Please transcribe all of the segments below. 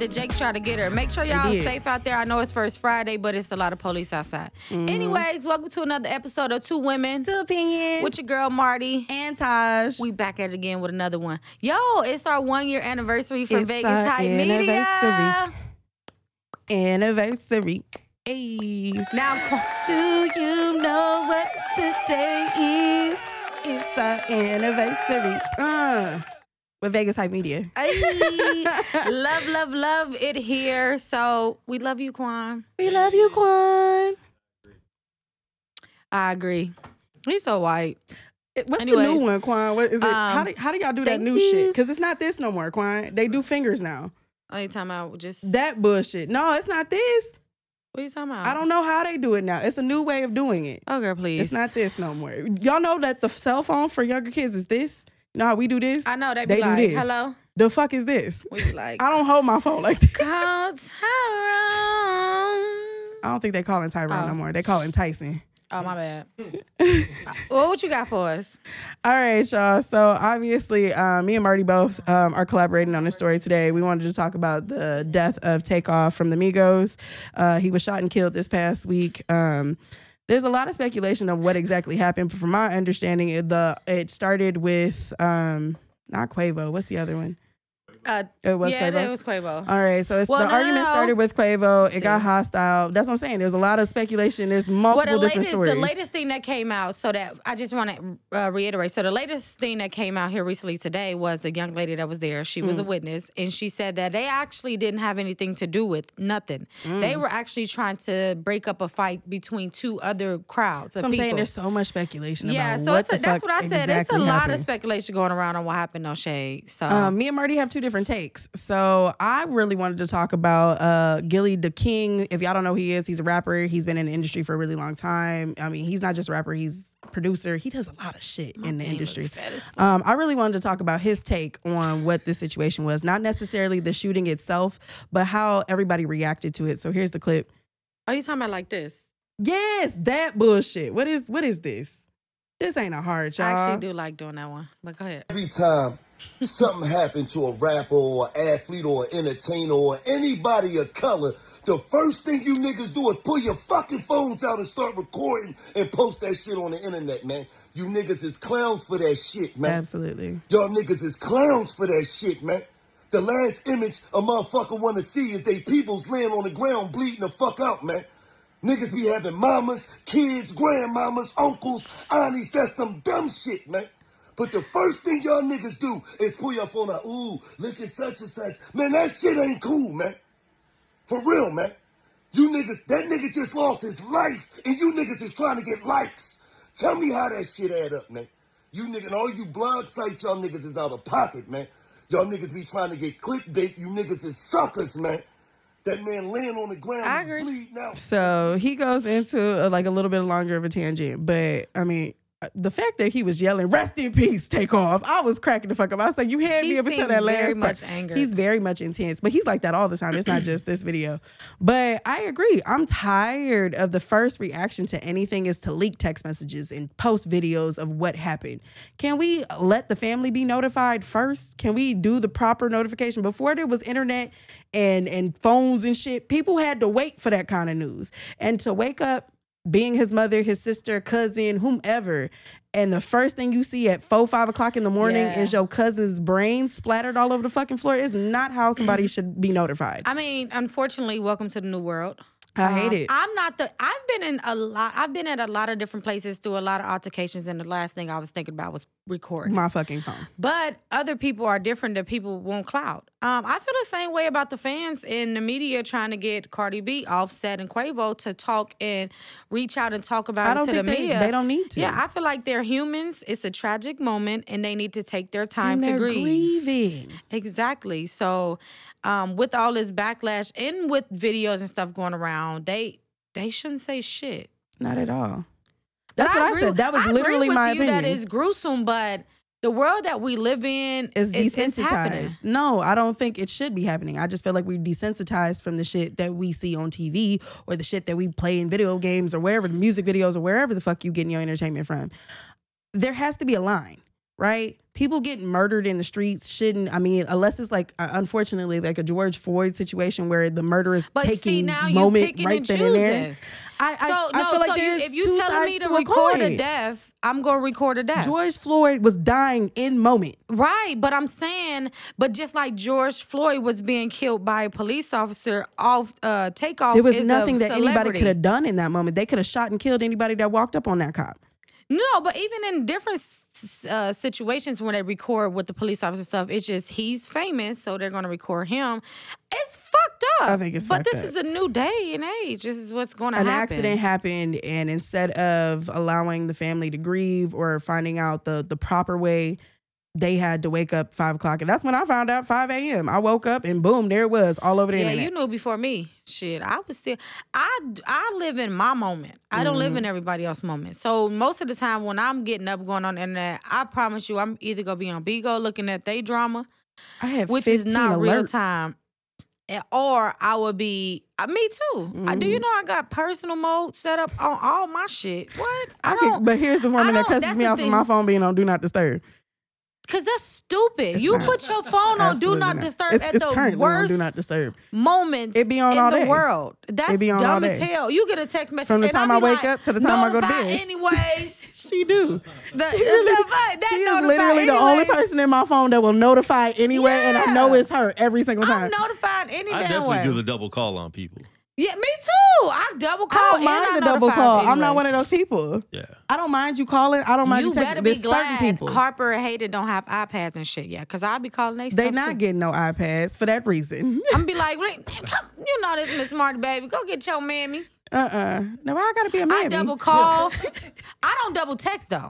Right. Jake try to get her? Make sure y'all safe out there. I know it's first Friday, but it's a lot of police outside. Mm-hmm. Anyways, welcome to another episode of Two Women Two opinions. with your girl Marty. and Taj. We back at it again with another one. Yo, it's our one year anniversary for It's Vegas Hype Media. anniversary. anniversary. Hey. Now, Do you know what today is? It's our anniversary. Uh, with Vegas Hype Media. Ay, love, love, love it here. So we love you, Quan. We love you, Quan. I agree. He's so white. What's the new one, Quan? What is it? how um, do how do y'all do that new you. shit? Because it's not this no more, Quan. They do fingers now. Oh, you talking about just That bullshit. No, it's not this. What are you talking about? I don't know how they do it now. It's a new way of doing it. Oh, girl, please. It's not this no more. Y'all know that the cell phone for younger kids is this. How we do this? I know they be They do like, this. "Hello." The fuck is this? We like, I don't hold my phone like this. "Call Tyrone." I don't think they call him Tyrone Oh. no more. They call him Tyson. Oh, my bad. well, what you got for us? All right, y'all. So obviously, um, me and Marty both um, are collaborating on this story today. We wanted to talk about the death of Takeoff from the Migos. Uh, he was shot and killed this past week. Um, there's a lot of speculation of what exactly happened, but from my understanding, it, the it started with um, not Quavo. What's the other one? Uh, It was yeah, Quavo. it was Quavo. All right, so it's Well, the no, argument no. started with Quavo. It See. got hostile. That's what I'm saying. There's a lot of speculation. There's well, multiple the different latest, stories. the latest thing that came out, so that I just want to uh, reiterate. So the latest thing that came out here recently today was a young lady that was there. She Mm. was a witness, and she said that they actually didn't have anything to do with nothing. They Mm. were actually trying to break up a fight between two other crowds of so I'm people. saying there's so much speculation. yeah, about so what it's a, that's what I said. it's a exactly lot of speculation going around on what happened. No shade. So Um, me and Marty have two different takes. So I really wanted to talk about uh, Gillie Da King. If y'all don't know who he is, he's a rapper. He's been in the industry for a really long time. I mean, he's not just a rapper, he's a producer. He does a lot of shit in the industry. Um, I really wanted to talk about his take on what this situation was. Not necessarily the shooting itself, but how everybody reacted to it. So here's the clip. are you talking about like this? Yes, that bullshit. What is what is this? This ain't a hard I y'all. actually do like doing that one. But go ahead. Every time something happened to a rapper or athlete or entertainer or anybody of color, the first thing you niggas do is pull your fucking phones out and start recording and post that shit on the internet, man. You niggas is clowns for that shit, man. Absolutely. Y'all niggas is clowns for that shit, man. The last image a motherfucker wanna see is they peoples laying on the ground bleeding the fuck out, man. Niggas be having mamas, kids, grandmamas, uncles, aunties. That's some dumb shit, man. But the first thing y'all niggas do is pull your phone out. Ooh, look at such and such. Man, that shit ain't cool, man. For real, man. You niggas, that nigga just lost his life, and you niggas is trying to get likes. Tell me how that shit add up, man. You niggas, and all you blog sites, y'all niggas is out of pocket, man. Y'all niggas be trying to get clickbait. You niggas is suckers, man. That man laying on the ground I agree. bleeding out. So he goes into uh, like a little bit longer of a tangent, but I mean, the fact that he was yelling "Rest in peace, take off," I was cracking the fuck up. I was like, "You had He me up until that last very part." much angered. He's very much intense, but he's like that all the time. It's not just this video. But I agree. I'm tired of the first reaction to anything is to leak text messages and post videos of what happened. Can we let the family be notified first? Can we do the proper notification before there was internet and and phones and shit? People had to wait for that kind of news and to wake up being his mother, his sister, cousin, whomever, and the first thing you see at four, five o'clock in the morning Yeah. is your cousin's brain splattered all over the fucking floor is not how somebody should be notified. I mean, unfortunately, welcome to the new world. I hate Um, it. I'm not the. I've been in a lot. I've been at a lot of different places through a lot of altercations, and the last thing I was thinking about was recording. My fucking phone. But other people are different that people won't cloud. Um, I feel the same way about the fans in the media trying to get Cardi B, Offset, and Quavo to talk and reach out and talk about I it to the they, media. they don't need to. Yeah, I feel like they're humans. It's a tragic moment, and they need to take their time and to grieve. grieving. Exactly. So, um, with all this backlash and with videos and stuff going around, they they shouldn't say shit. Not at all. But That's what I agree- said. That was I literally my you opinion. That is gruesome, but the world that we live in is desensitized. no, I don't think it should be happening. I just feel like we're desensitized from the shit that we see on TV or the shit that we play in video games or wherever, the music videos or wherever the fuck you getting your entertainment from. There has to be a line. Right? People getting murdered in the streets shouldn't. I mean, unless it's like uh, unfortunately like a George Floyd situation where the murder is But taking see, now moment picking right and then and there. I, I, So I no, feel like so you, there's if you telling me sides to record a coin. death, I'm gonna record a death. George Floyd was dying in moment. Right, but I'm saying, but just like George Floyd was being killed by a police officer off uh takeoff. There was a nothing that anybody could have done in that moment. They could have shot and killed anybody that walked up on that cop. No, but even in different uh, situations when they record with the police officer stuff, it's just he's famous, so they're gonna record him. It's fucked up. I think it's but this up. is a new day and age. This is what's gonna An accident happened, and instead of allowing the family to grieve or finding out the the proper way, they had to wake up five o'clock, and that's when I found out five a.m. I woke up and boom, there it was all over the Yeah, internet. you knew before me. Shit, I was still. I I live in my moment. I don't Mm-hmm. live in everybody else's moment. So most of the time when I'm getting up, going on the internet, I promise you, I'm either gonna be on Bigo looking at they drama, I had which is 15 not real time, eh, or I would be. Uh, me too. I, do you Mm-hmm. know I got personal mode set up on all my shit? What? I, I don't. can, but here's the woman that cusses me off of my phone being on Do Not Disturb. Cause that's stupid. It's you not. put your phone on do Absolutely not disturb It's, at it's the worst on Do Not Disturb. moments It be on in all the day. world. That's be on dumb all as day. hell. You get a text message From the and time I, I wake like, up to the time I go to "Notify bed." Anyways, She do. The- she really, the- that she is notify literally the only person in my phone that will notify anywhere, and I know it's her every single time. I'm time. notified any I damn definitely do the double call on people. Yeah, me too. I double call. I don't mind the double notify call. I'm not one of those people. Yeah. I don't mind you calling. I don't mind you, You texting. better be There's certain glad people. Harper and Hayden don't have iPads and shit yet, cause I'll be calling they. they stuff not too. getting no iPads for that reason. I'm be like, "Wait, come, you know this, Miss Marty, baby. Go get your mammy. Uh uh No, why I gotta be a I mammy. I double call. I don't double text though.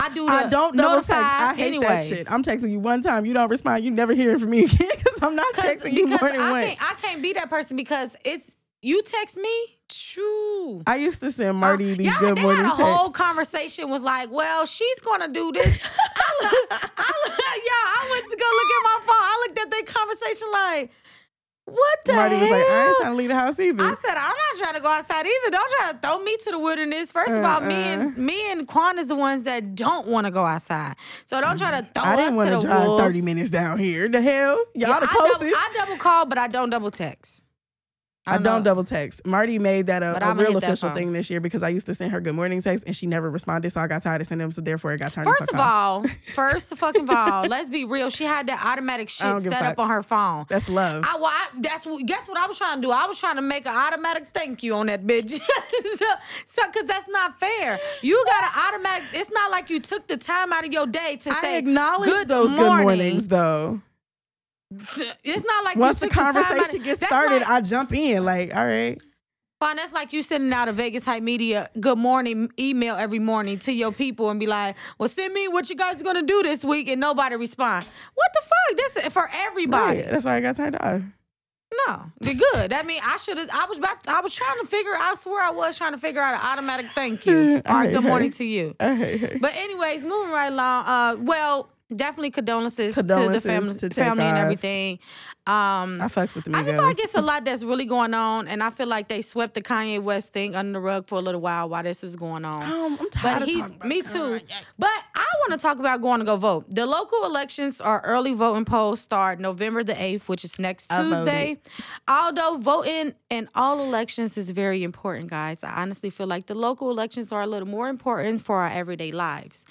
I do. The I don't double text. I hate anyways. that shit. I'm texting you one time, you don't respond, you never hearing from me again because I'm not texting you more than I once. can't, I can't be that person because it's you text me. True. I used to send Marty oh, these Y'all, good they morning had a texts. whole conversation was like, well, she's gonna do this. I, look, I, look, y'all, I went to go look at my phone. I looked at the conversation like, what the Marty hell? was like, I ain't trying to leave the house either. I said, I'm not trying to go outside either. Don't try to throw me to the wilderness. First of uh, all, me Uh-uh. and me and Quan is the ones that don't want to go outside. So don't try to throw I didn't us want to to the drive wolves. 30 minutes down here. The hell? Y'all Yeah, the I, closest. double, I double call, but I don't double text. I don't know. double text. Marty made that a, a real official thing this year because I used to send her good morning text and she never responded, so I got tired of sending them, so therefore it got turned. First of off. all, first of fucking all, let's be real. She had that automatic shit set up on her phone. that's love. I, well, I, that's what. Guess what I was trying to do? I was trying to make an automatic thank you on that bitch. so, so, cause that's not fair. You got an automatic. It's not like you took the time out of your day to I say acknowledge good those morning. good mornings though. It's not like Once the took time out conversation of- gets started, Like, I jump in. Like, all right. Fine, that's like you sending out a Vegas Hype Media good morning email every morning to your people and be like, well, send me what you guys gonna do this week and nobody respond. What the fuck? This for everybody. Right. That's why I got turned off. No, they're good. That mean I should have. I was about. I was trying to figure. I swear I was trying to figure out an automatic thank you. All right, good morning to you. But anyways, moving right along. Uh, well, definitely condolences, Condolences to the family, to family and everything. Um, I fucks with the I Migos. just feel like it's a lot that's really going on, and I feel like they swept the Kanye West thing under the rug for a little while while this was going on. Um, I'm tired But of he, talking about me Kanye. too. But I want to talk about going to go vote. The local elections are early voting polls start November the 8th, which is next I voted. Tuesday. Although voting in all elections is very important, guys, I honestly feel like the local elections are a little more important for our everyday lives.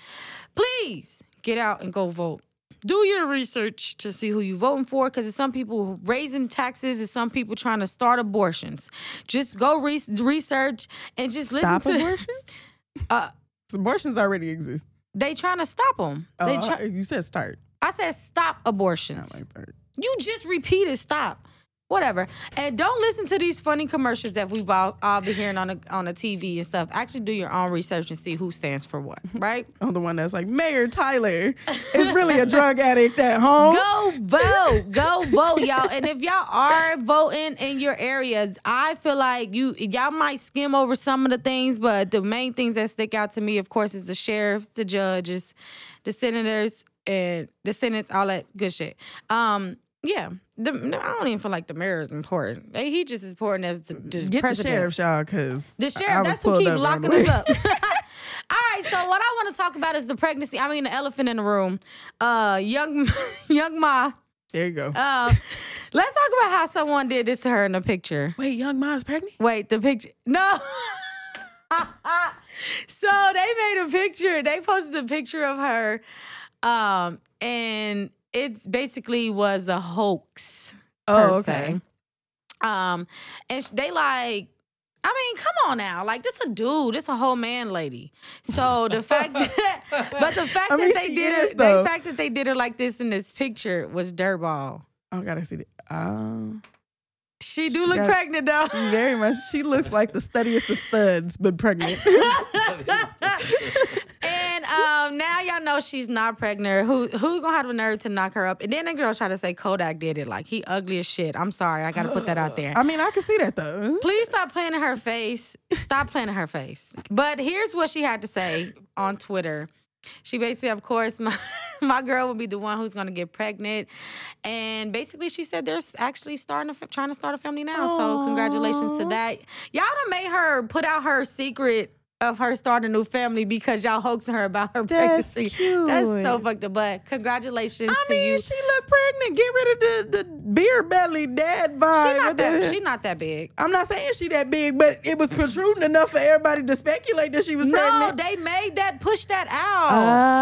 Please get out and go vote. Do your research to see who you're voting for because there's some people raising taxes and some people trying to start abortions. Just go re- research and just Stop listen to abortions? Uh, abortions already exist. they trying to stop them. Oh, They try- you said start. I said stop abortions. Not like. You just repeated stop. Whatever. And don't listen to these funny commercials that we've all, all be hearing on the on the TV and stuff. Actually do your own research and see who stands for what, right? I'm the one that's like Mayor Tyler is really a drug addict at home. Go vote. Go vote, y'all. And if y'all are voting in your areas, I feel like you y'all might skim over some of the things, but the main things that stick out to me, of course, is the sheriffs, the judges, the senators, and the senates, all that good shit. Um, yeah. The, I don't even feel like the mayor is important. He he just as important as the, the Get president. the sheriff, y'all, because The sheriff, that's who keep locking us up. All right, so what I want to talk about is the pregnancy. I mean, the elephant in the room. Uh, young, Young M.A. There you go. Um, let's talk about how someone did this to her in the picture. Wait, young mom's pregnant? Wait, the picture. No. so they made a picture. They posted a picture of her, um, and it basically was a hoax. per Oh, okay. se. Um, and sh- they like. I mean, come on now. Like, this a dude. This a whole man lady. So the fact that, but the fact I mean, that they did is, it, though. the fact that they did it like this in this picture was dirtball. I gotta see it. Um, She do She look got- pregnant though. she very much. She looks like the studiest of studs, but pregnant. um, now y'all know she's not pregnant. Who who gonna have the nerve to knock her up? And then the girl tried to say Kodak did it. Like he ugly as shit. I'm sorry, I gotta put that out there. I mean, I can see that though. Please stop playing in her face. Stop playing in her face. But here's what she had to say on Twitter. She basically, of course, my my girl will be the one who's gonna get pregnant, and basically she said they're actually starting, a, trying to start a family now. So congratulations to that. Y'all done made her put out her secret of her starting a new family because y'all hoaxing her about her That's pregnancy. That's so fucked up. But congratulations I to mean, you. she look pregnant. Get rid of the, the beer belly dad vibe. She not that. She not that big. I'm not saying she that big, but it was protruding enough for everybody to speculate that she was No, pregnant. they made that push that out.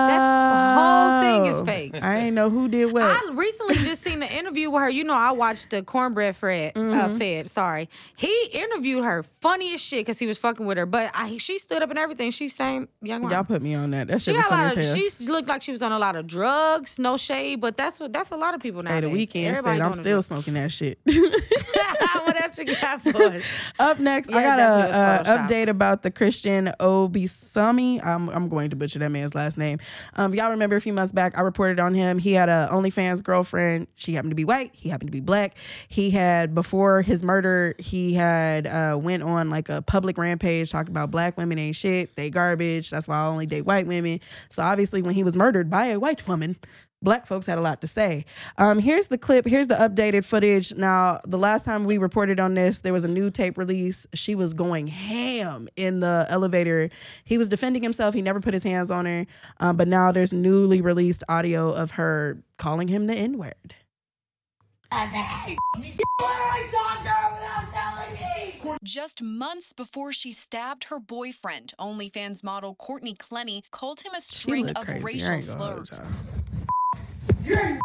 That's whole thing is Oh. fake. I ain't know who did what. I recently just seen the interview with her. You know, I watched the Cornbread Fred, uh, Mm-hmm. Fed. Sorry, he interviewed her. Funniest shit because he was fucking with her. But I, she stood up and everything. She's same young mom. Y'all put me on that. That she shit was got a lot of. She looked like she was on a lot of drugs. No shade, but that's what that's a lot of people now. Hey, the weekend said I'm still smoking that shit. what else you got for us? Up next, Yeah, I got a, uh update about the Christian Obisami. I'm, I'm going to butcher that man's last name. Um, y'all remember a few months back, I reported on him. He had a OnlyFans girlfriend. She happened to be white. He happened to be black. He had before his murder, he had uh, went on like a public rampage talking about black women ain't shit. They garbage. That's why I only date white women. So obviously, when he was murdered by a white woman, black folks had a lot to say. Um, here's the clip. Here's the updated footage. Now, the last time we reported on this, there was a new tape release. She was going ham in the elevator. He was defending himself. He never put his hands on her. Um, but now there's newly released audio of her calling him the N word. Just months before she stabbed her boyfriend, OnlyFans model Courtney Clenny called him a string of crazy. Racial ain't gonna hold slurs. Y'all.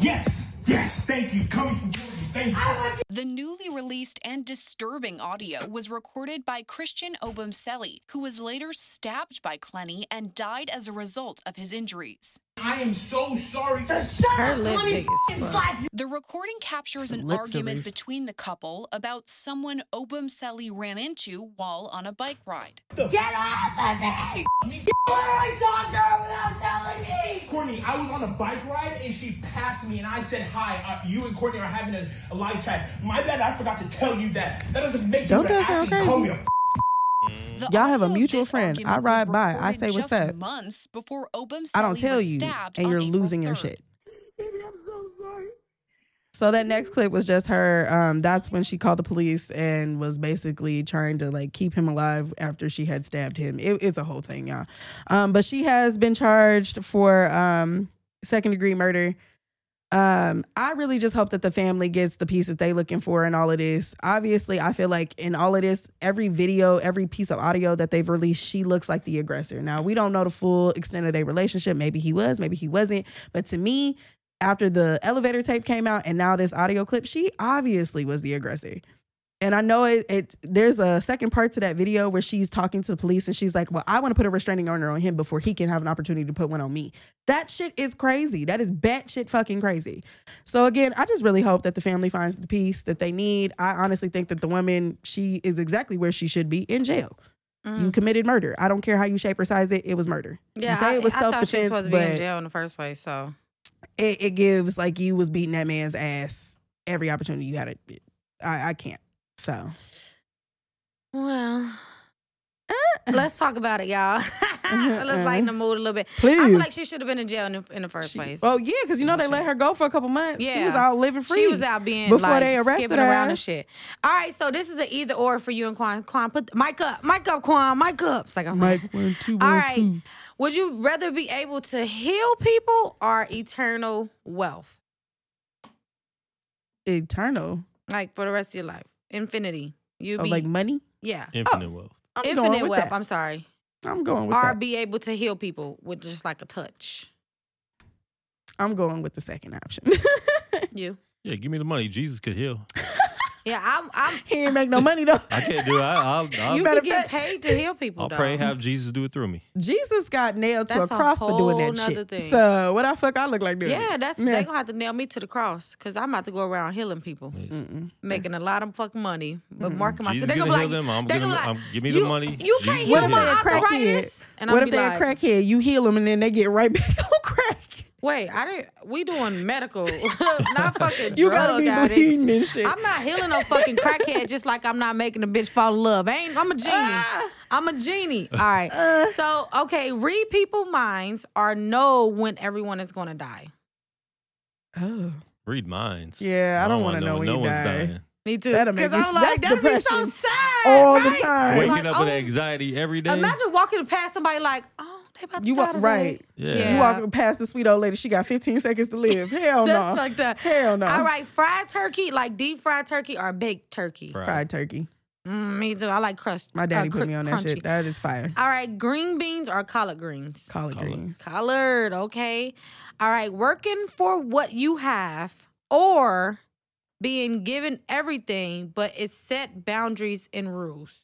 Yes, yes, thank you. Coming from Georgia, thank you. The newly released and disturbing audio was recorded by Christian Obumseli, who was later stabbed by Clenny and died as a result of his injuries. I am so sorry. Her lip big as fuck. The recording captures Some an argument fillers. between the couple about someone Obumseli ran into while on a bike ride. The Get off of me! You literally talked to her without telling me! Courtney, I was on a bike ride and she passed me and I said hi. Uh, you and Courtney are having a, a live chat. My bad, I forgot to tell you that. That doesn't make Don't you that an sound athlete. Call me a The Y'all have a mutual friend. I ride by. I say, "What's up?" Months before Obumseli I don't tell you, and you're April losing your 3rd. shit. So that next clip was just her. Um, that's when she called the police and was basically trying to like keep him alive after she had stabbed him. It, it's a whole thing, y'all. Um, but she has been charged for um, second degree murder. Um, I really just hope that the family gets the pieces they looking for in all of this. Obviously, I feel like in all of this, every video, every piece of audio that they've released, she looks like the aggressor. Now we don't know the full extent of their relationship. Maybe he was, maybe he wasn't. But to me, after the elevator tape came out and now this audio clip, she obviously was the aggressor. And I know it, it there's a second part to that video where she's talking to the police and she's like, Well, I want to put a restraining order on him before he can have an opportunity to put one on me. That shit is crazy. That is batshit fucking crazy. So again, I just really hope that the family finds the peace that they need. I honestly think that the woman, she is exactly where she should be in jail. You mm. committed murder. I don't care how you shape or size it, it was murder. Yeah, you say I, it was self thought she was supposed to be in jail in the first place. So it, it gives like you was beating that man's ass every opportunity you had. It. I, I can't. So Well, uh. let's talk about it, y'all. Uh-huh, let's uh-huh. lighten the mood a little bit. Please. I feel like she should have been in jail in the, in the first place. Oh yeah, because you know they let her go for a couple months. Yeah. she was out living free. She was out being before like, they arrested her. around and shit. All right, so this is an either or for you and Quan. Quan, put the mic up, mic up, Quan, mic up. It's like I'm Mike one two All one right. two. Would you rather be able to heal people or eternal wealth, Eternal, like for the rest of your life, infinity? You oh, be like money. yeah, Infinite oh, wealth. I'm going infinite with wealth. that. I'm sorry, I'm going with or that. be able to heal people with just like a touch. I'm going with the second option. You. Yeah, give me the money. Jesus could heal. Yeah, I'm. I'm he ain't make no money though. I can't do it. I, I'll, I'll, you better can get paid to heal people. I'll though. pray, have Jesus do it through me. Jesus got nailed to That's a a cross for doing whole that shit. thing. So what the fuck I look like doing? Yeah, it? that's Yeah. they gonna have to nail me to the cross because I'm about to go around healing people, Amazing. making a lot of fucking money, but marking myself. Jesus They gonna gonna heal be like, them. I'm they gonna, gonna be I'm, like, give me you, the money. You can't Jesus heal What if they my a arthritis. What if they a like, crackhead? You heal them and then they get right back on crack. Wait, I didn't. We doing medical, not fucking You drug gotta be addicts. bleeding and shit. I'm not healing no fucking crackhead, just like I'm not making a bitch fall in love. I ain't. I'm a genie. Ah. I'm a genie. All right. so okay, read people minds or know when everyone is gonna die. Oh, Read minds. Yeah, I don't wanna wanna know when no one's die. dying. Me too. That'll make 'Cause me- I'm like, that's that'd be so depression. sad. all the time. Waking Like, up with oh, anxiety every day. Imagine walking past somebody like, oh, they about to You walk right. yeah. Yeah. You walk past the sweet old lady. She got 15 seconds to live. Hell no. That's like that. Hell no. All right, fried turkey, like deep fried turkey or baked turkey. Fried. Fried turkey. Mm, me too. I like crust. My daddy uh, put me on that crunchy. shit. That is fire. All right, green beans or collard greens? Collard Collard. greens. Colored, okay. All right, working for what you have or being given everything, but it's set boundaries and rules.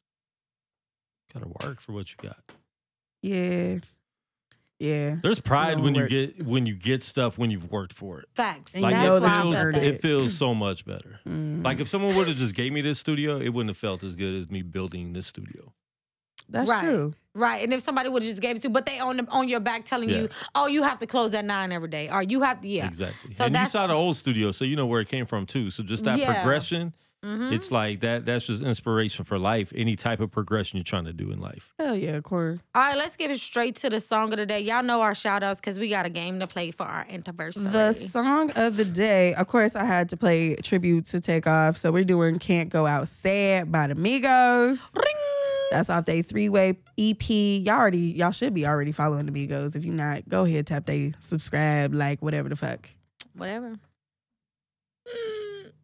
Gotta work for what you got. Yeah. Yeah. There's pride No when you get when you get stuff when you've worked for it. Facts. And Like That's it that why I feels, felt earned it feels so much better. Mm. Like if someone would have just gave me this studio, it wouldn't have felt as good as me building this studio. That's Right. true. Right, and if somebody would have just gave it to, you, but they on the, on your back telling Yeah. you, oh, you have to close at nine every day, or you have to, yeah, Exactly. So and you that's- saw the old studio, so you know where it came from too. So just that Yeah. progression, Mhm. it's like that. That's just inspiration for life. Any type of progression you're trying to do in life. Hell yeah, Corey. All right, let's get it straight to the song of the day. Y'all know our shout outs because we got a game to play for our anniversary. The song of the day, of course, I had to play tribute to Takeoff. So we're doing Can't Go Out Sad by the Migos. That's off their three way EP. Y'all already, y'all should be already following the Migos. If you're not, go ahead, tap they subscribe, like whatever the fuck. Whatever.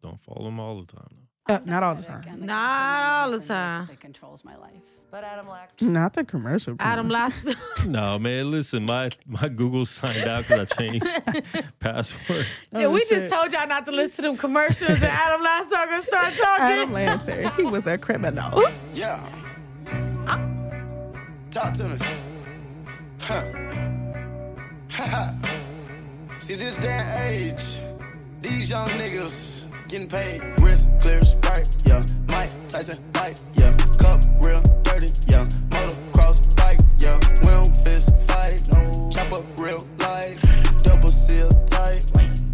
Don't follow them all the time. Though. Uh, not all the time. Not all the time. It controls my life. But Adam lacks. Not the commercial. Adam last. No, man. Listen, my my Google signed out because I changed passwords. yeah, we shit. just told y'all not to listen to them commercials, and Adam last song gonna start talking. Adam Lancer. He was a criminal. Yeah. Talk to me. Huh. See this damn age, these young niggas getting paid. Wrist clear, sprite, yeah. Mike Tyson bite, yeah. Cup real dirty, yeah. Motocross bike, yeah. Don't fist fight, chop up real life. Double seal tight.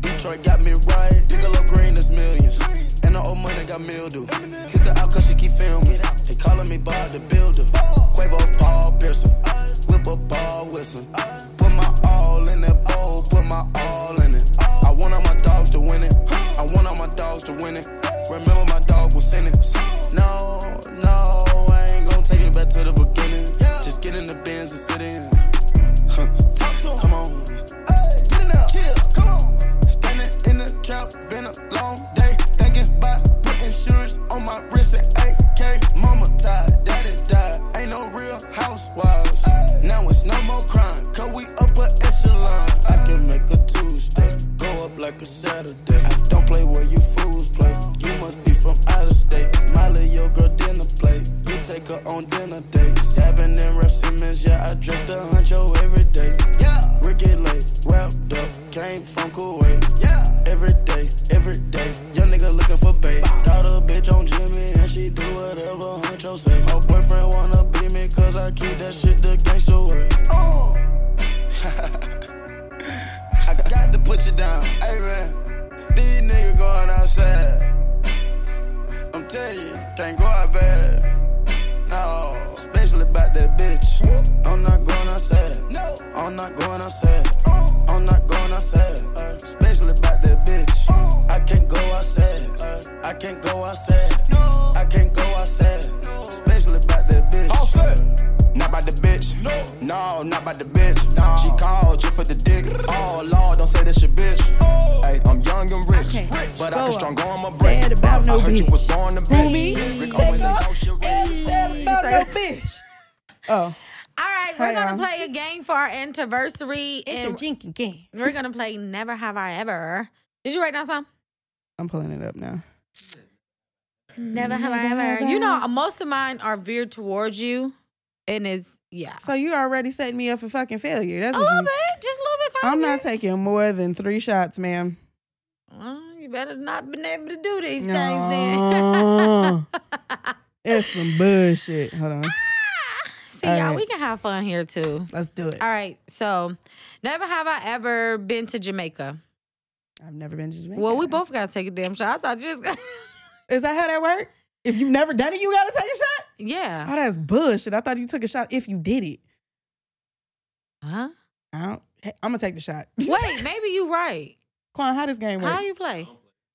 Detroit got me right. Diggle up green, that's millions. And the old money got mildew. Kick her out cause she keep filming. They calling me Bob the Builder. Quavo Paul Pearson. Whip a ball whistle. Put my all in that bowl, oh, put my all in it. I want all my dogs to win it. I want all my dogs to win it. Remember my dog was sentenced. No, no, I ain't gonna take it back to the beginning. Just get in the bins and sit in. Huh. Come on. Get in there. Come on. Standing in the trap, been a long day. Thinking about put insurance on my wrist and AK. Mama tired, daddy died. Ain't no real housewives. Now it's no more crime, cause we upper echelon. I can make a Tuesday, go up like a Saturday. No I heard you bitch. was born a Homie, bitch. Take off no shit and rich. sad about no bitch. Oh, All right, we're Hey, gonna y'all. play a game for our anniversary, it's a and jinky game. we're gonna play Never Have I Ever. Did you write down something? I'm pulling it up now. Never have I ever. have You know, most of mine are veered towards you, and it's yeah, So you already setting me up for fucking failure. That's a little you. bit, just a little bit. I'm not taking more than three shots, ma'am. Well, you better not been able to do these things then. It's some bullshit. Hold on. Ah. See, All y'all, right. we can have fun here too. Let's do it. All right, so never have I ever been to Jamaica. I've never been to Jamaica. Well, we both gotta take a damn shot. I thought you just got. Is that how that work? If you've never done it, you gotta take a shot? yeah. Oh, that's bullshit. I thought you took a shot if you did it. Huh? I don't, hey, I'm gonna take the shot. Wait, maybe you're right. Quan, how this game work? How you play?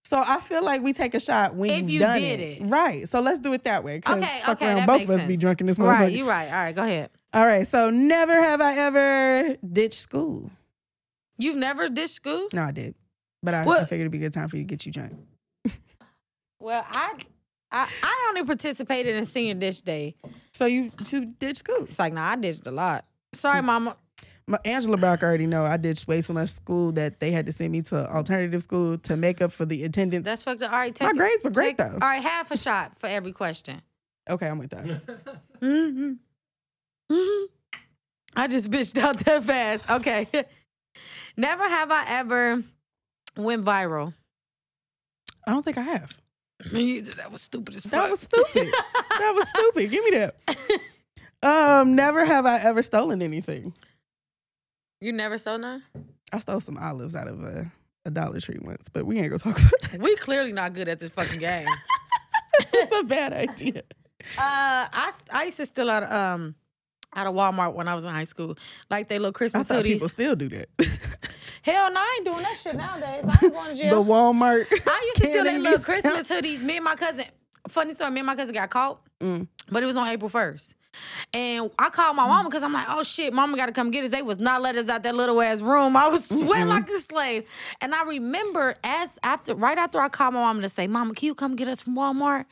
So I feel like we take a shot when If you've done did it. it. Right. So let's do it that way. Okay, fuck okay, around, that both makes of us be sense. drunk in this motherfucker. Right, you right. All right, go ahead. All right. So never have I ever ditched school. You've never ditched school? No, I did. But I, I figured it'd be a good time for you to get you drunk. Well, I, I I only participated in senior ditch day. So you, you ditched school. It's like, nah, I ditched a lot. Sorry, hmm. mama. My, Angela Brock already know I did way so much school that they had to send me to alternative school to make up for the attendance. That's fucked up. All right, take My it- grades were great, take- though. All right, half a shot for every question. okay, I'm with that. Mm-hmm. I just bitched out that fast. Okay. Never have I ever went viral. I don't think I have. You- That was stupid as fuck. That was stupid. that was stupid. Give me that. Um, never have I ever stolen anything. You never saw none? I stole some olives out of a, a Dollar Tree once, but we ain't gonna talk about that. We clearly not good at this fucking game. It's a bad idea. Uh, I I used to steal out of, um out of Walmart when I was in high school, like they little I Christmas hoodies. people still do that. Hell no, I ain't doing that shit nowadays. I ain't going to jail. the. Walmart. I used to steal their little Christmas hoodies. Me and my cousin. Funny story. Me and my cousin got caught, Mm. but it was on April first. And I called my mama because I'm like, oh shit, mama got to come get us. They was not let us out that little ass room. I was sweating mm-hmm. like a slave. And I remember as after right after I called my mama to say, Mama, can you come get us from Walmart?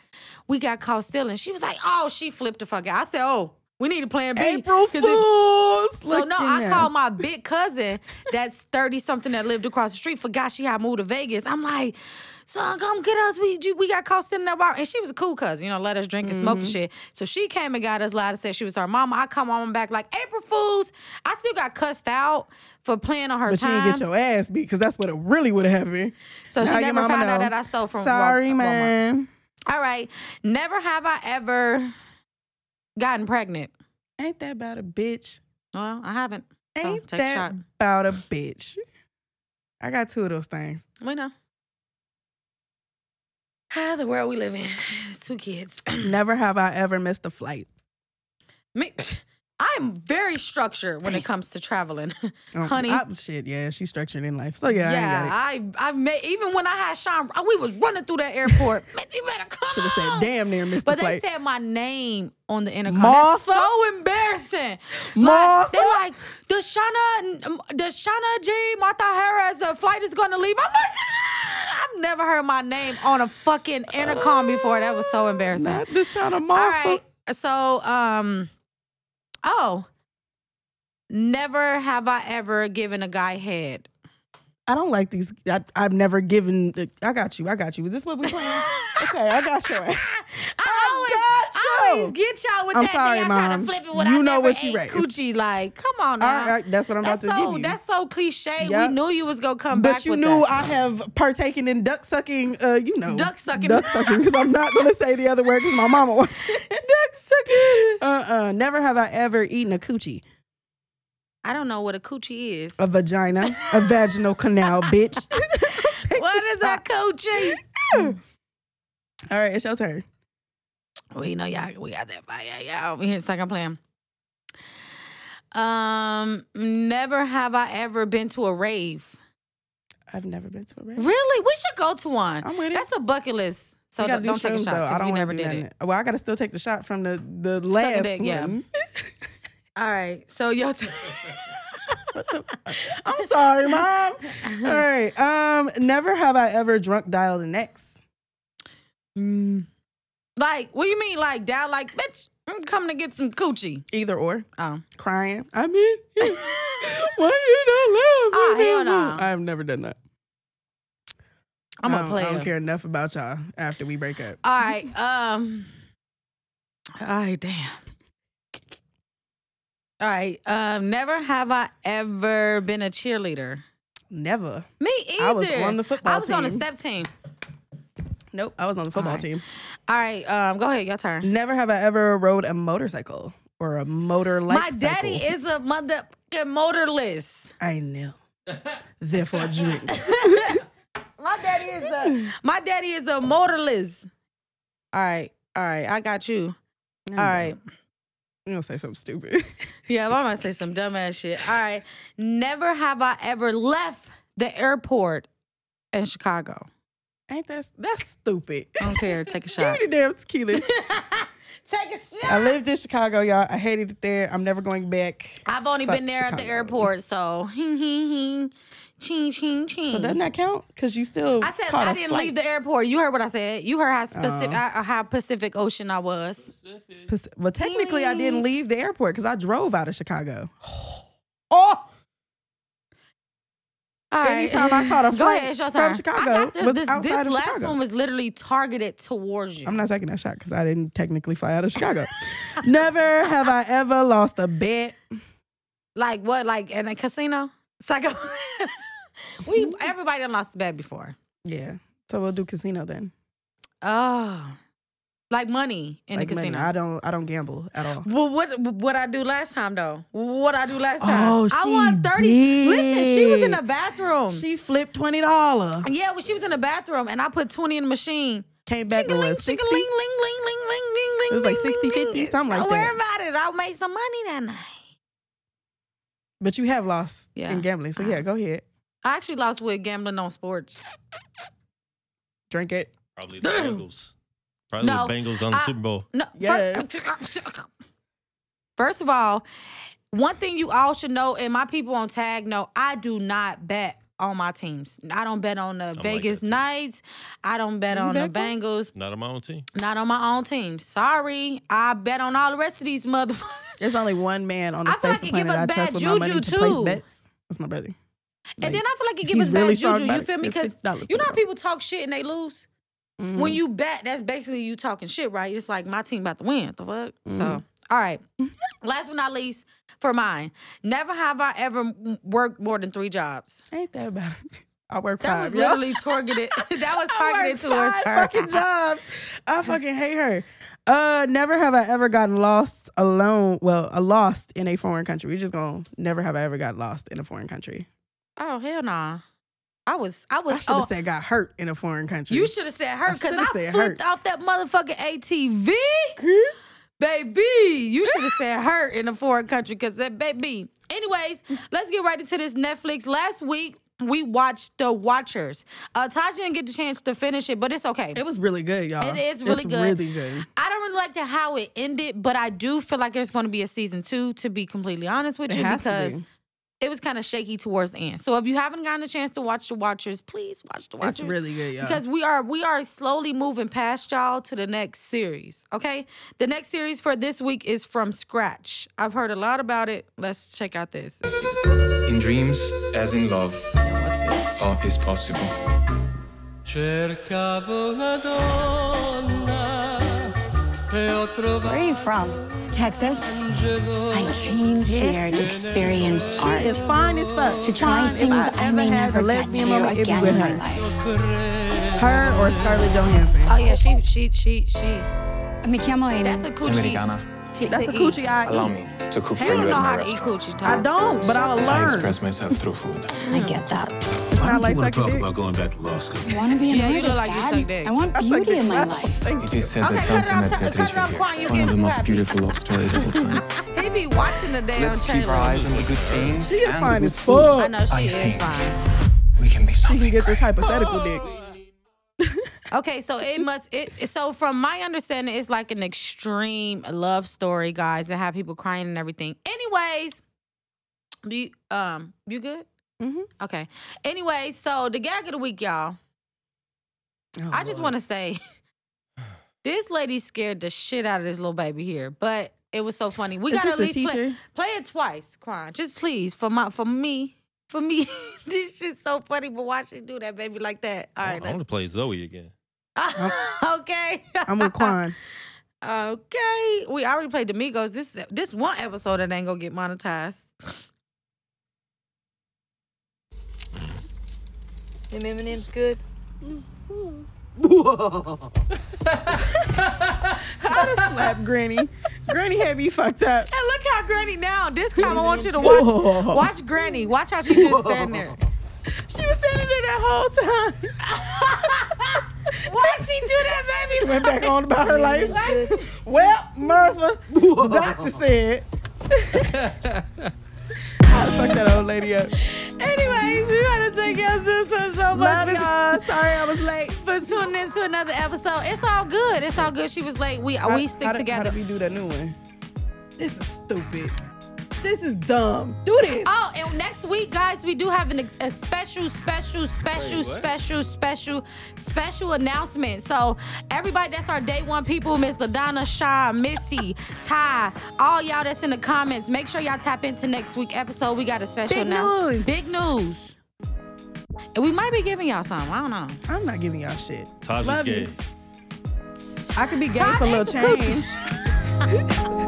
We got caught stealing. She was like, oh, she flipped the fuck out. I said, oh, we need a plan B. April 'Cause it- Fools. so no, I there. called my big cousin that's 30 something that lived across the street, forgot she had moved to Vegas. I'm like, son, come get us. We we got caught stealing that bar. And she was a cool cousin, you know, let us drink and smoke and Mm-hmm. shit. So she came and got us loud and said she was her mama. I come on back like, April Fools. I still got cussed out for playing on her But time. didn't get your ass beat because that's what it really would have happened. so she Now your never found out that I stole from Sorry, Walmart. man. All right. Never have I ever gotten pregnant. Ain't that about a bitch? Well, I haven't. So Ain't take a that shot. about a bitch? I got two of those things. We know. Ah, the world we live in. Two kids. Never have I ever missed a flight. Me, I am very structured when it comes to traveling, Oh, honey. I- shit, yeah, she's structured in life. So yeah, yeah, I I I've made even when I had Sean, we was running through that airport. Man, you better come. Should have on. said, damn near missed But the they flight. said my name on the intercom. Martha? That's so embarrassing. Martha? Like, they're like, Deshana, Deshana G, Martha Harris, the flight is going to leave. I'm like, ah, I've never heard my name on a fucking intercom before. That was so embarrassing. Not Deshauna All Martha. right. So, um, oh, never have I ever given a guy head. I don't like these. I, I've never given. I got you. I got you. Is this what we playing? okay, I got your ass. I always, got I always get y'all with I'm that. sorry, then y'all try Mom. to flip it when You I know what you ate coochie. Like, come on All now. right, that's what I'm that's about to so give you. that's so cliche. Yep. We knew you was gonna come back But you knew that. I have partaken in duck sucking. Uh, you know, Duck sucking. duck sucking. Because I'm not going to say the other word because my mama watching. duck sucking. Uh, uh Never have I ever eaten a coochie, I don't know what a coochie is. a vagina, a vaginal canal, bitch. What is a coochie? All right, it's your turn. Well, you know, y'all, we got that fire. Y'all over here, second plan. Um, never have I ever been to a rave. I've never been to a rave. Really? We should go to one. I'm with it. That's a bucket list. So We gotta don't, do don't take a shot though. I don't we never do did it. Well, I got to still take the shot from the the last dick, yeah. one. All right. So your turn. I'm sorry, mom. All right. Um, never have I ever drunk dialed an ex. Mm. Like, what do you mean? Like, down? Like, bitch, I'm coming to get some coochie. Either or. Oh, Crying. I mean, you. Why you not love Ah, me? hell no. I've never done that. I'm I a don't- player. I don't care enough about y'all after we break up. All right. Um. All right. Damn. All right. Um. Never have I ever been a cheerleader. Never. Me either. I was on the football I was on a team. step team. Nope. I was on the football right. team. All right. Um. Go ahead. Your turn. Never have I ever rode a motorcycle or a motor like My daddy is a motherfucking motorless. I know. Therefore, drink. My daddy is a my daddy is a motorless. All right. All right. I got you. All right. I'm gonna say something stupid. Yeah, I'm gonna say some dumbass shit. All right. Never have I ever left the airport in Chicago. Ain't that that's stupid? I don't care. Take a Give shot. me the damn tequila. Take a shot. I lived in Chicago, y'all. I hated it there. I'm never going back. I've only Fuck been there at the airport, so hing hing hing, ching ching ching. So doesn't that count? Because you still. I said I didn't flight. leave the airport. You heard what I said. You heard how specific, Oh. Uh-huh. how Pacific Ocean I was. Pac- Well, technically, I didn't leave the airport because I drove out of Chicago. Oh, All right. Anytime I caught a flight ahead, from. Chicago this. was this outside this of last Chicago. one was literally targeted towards you. I'm not taking that shot because I didn't technically fly out of Chicago. Never have I ever lost a bet. Like what? Like in a casino? A we everybody done lost the bet before. Yeah, so we'll do casino then. Oh, like money in like the money. casino. I don't. I don't gamble at all. Well, what what I do last time though? What I do last time? Oh, I won thirty. Listen, she was in the bathroom. She flipped twenty dollar. yeah, when she was in the bathroom, and I put twenty in the machine. Came back with Ching-a-ling, sixty. ching-a-ling, ling, ling, ling, ling, ling, ling, It was like ling, 60, ling, 50, ling. something like that. Don't worry about it. I'll make some money that night. But you have lost Yeah. in gambling, so yeah, go ahead, I actually lost with gambling on sports. drink it. Probably the Bengals. Probably No, the Bengals on the I- Super Bowl. No. Yes. First, first of all, one thing you all should know, and my people on tag know, I do not bet on my teams. I don't bet on the like Vegas that too. Knights. I don't bet You on the bet on? Bengals. Not on my own team. Not on my own team. Sorry. I bet on all the rest of these motherfuckers. There's only one man on the I feel face like of it the give us I trust bad with my money juju, to place too. bets. That's my brother. and then I feel like it give us really bad juju. You feel me? Because you know how people talk shit and they lose? Mm-hmm. When you bet, that's basically you talking shit, right? It's like my team about to win. The fuck? Mm-hmm. So, all right. Last but not least, for mine, never have I ever worked more than three jobs. Ain't that bad? I work five. That was literally targeted. that was targeted towards her. fucking jobs. I fucking hate her. Uh, never have I ever gotten lost alone. Well, a lost in a foreign country. We just gonna never have I ever got lost in a foreign country. Oh hell nah. I was. I was. I should have oh, said got hurt in a foreign country. you should have said her because shoulda I, flipped hurt. off that motherfucking ATV. Baby, you should have said hurt in a foreign country because that baby. Anyways, let's get right into this Netflix. Last week we watched The Watchers. Uh, Taj didn't get the chance to finish it, but it's okay. It was really good, y'all. It is really it's good. Really good. I don't really like to how it ended, but I do feel like there's going to be a season two. To be completely honest with It you, has to because be. It was kind of shaky towards the end. So if you haven't gotten a chance to watch The Watchers, please watch The Watchers. It's really good, y'all. Because we are we are slowly moving past y'all to the next series. Okay, the next series for this week is from scratch. I've heard a lot about it. Let's check out this. In dreams, as in love, all is possible. Where are you from? Texas. I came here to experience She art. is fine as fuck. to try Fine. things I, I may had never a get lesbian to moment, again with in my her. life. Her or Scarlett Johansson. Oh yeah, she she she she. Mi chiamo Amy. That's a coochie. Americana, That's a to coochie I allow eat. me to cook They for don't you know at how my to eat restaurant. coochie. I don't, but I'll learn. I learn. express myself through food. I get that. It's not like you want to talk dick. about going back to law school? I want to be an Yeah, you look like you Dad. suck dick. I want I beauty dick. in my life. Thank It you. is said Okay, that cut it Dante off, met Patricia here, one of the most beautiful love stories of all time. He be watching the damn Let's keep our eyes on the good things. She is and fine the as fuck. I know she is fine. We can be something She can get this hypothetical dick. Okay, so it must it so from my understanding, it's like an extreme love story, guys, and have people crying and everything. Anyways, You um you good? Mhm. Okay. Anyway, so the gag of the week, y'all. Oh, I just want to say, this lady scared the shit out of this little baby here, but it was so funny. We gotta at least play, play it twice, Quan. Just please for my for me. For me, this shit's so funny, but why she do that, baby, like that? All I right, want to play Zoe again. okay. I'm with Quan. Okay, we already played the Migos. This this one episode that ain't gonna get monetized. Them M&M's good. I'd have slapped Granny. Granny had me fucked up. And look how Granny now. This time I want you to watch watch Granny. Watch how she just stand there. She was standing there that whole time. Why'd she do that, baby? She baby? went back on about her life. Well, Martha, the doctor said. I fucked that old lady up. Anyways, we want to thank y'all so, so, so much Love y'all. Sorry I was late. for tuning in to another episode. It's all good. It's all good. She was late. We we stick how did- together. How did we do that new one? This is stupid. This is dumb. Do this. Oh, and next week, guys, we do have an, ex- a special, special, special, Wait, special, special, special announcement. So, everybody that's our day one people, Miss LaDonna, Shaw, Missy, Ty, all y'all that's in the comments, make sure y'all tap into next week episode. We got a special Big now. news. Big news. And we might be giving y'all something. I don't know. I'm not giving y'all shit. Taj Love is you. I could be gay Todd for a little is a coochie. change.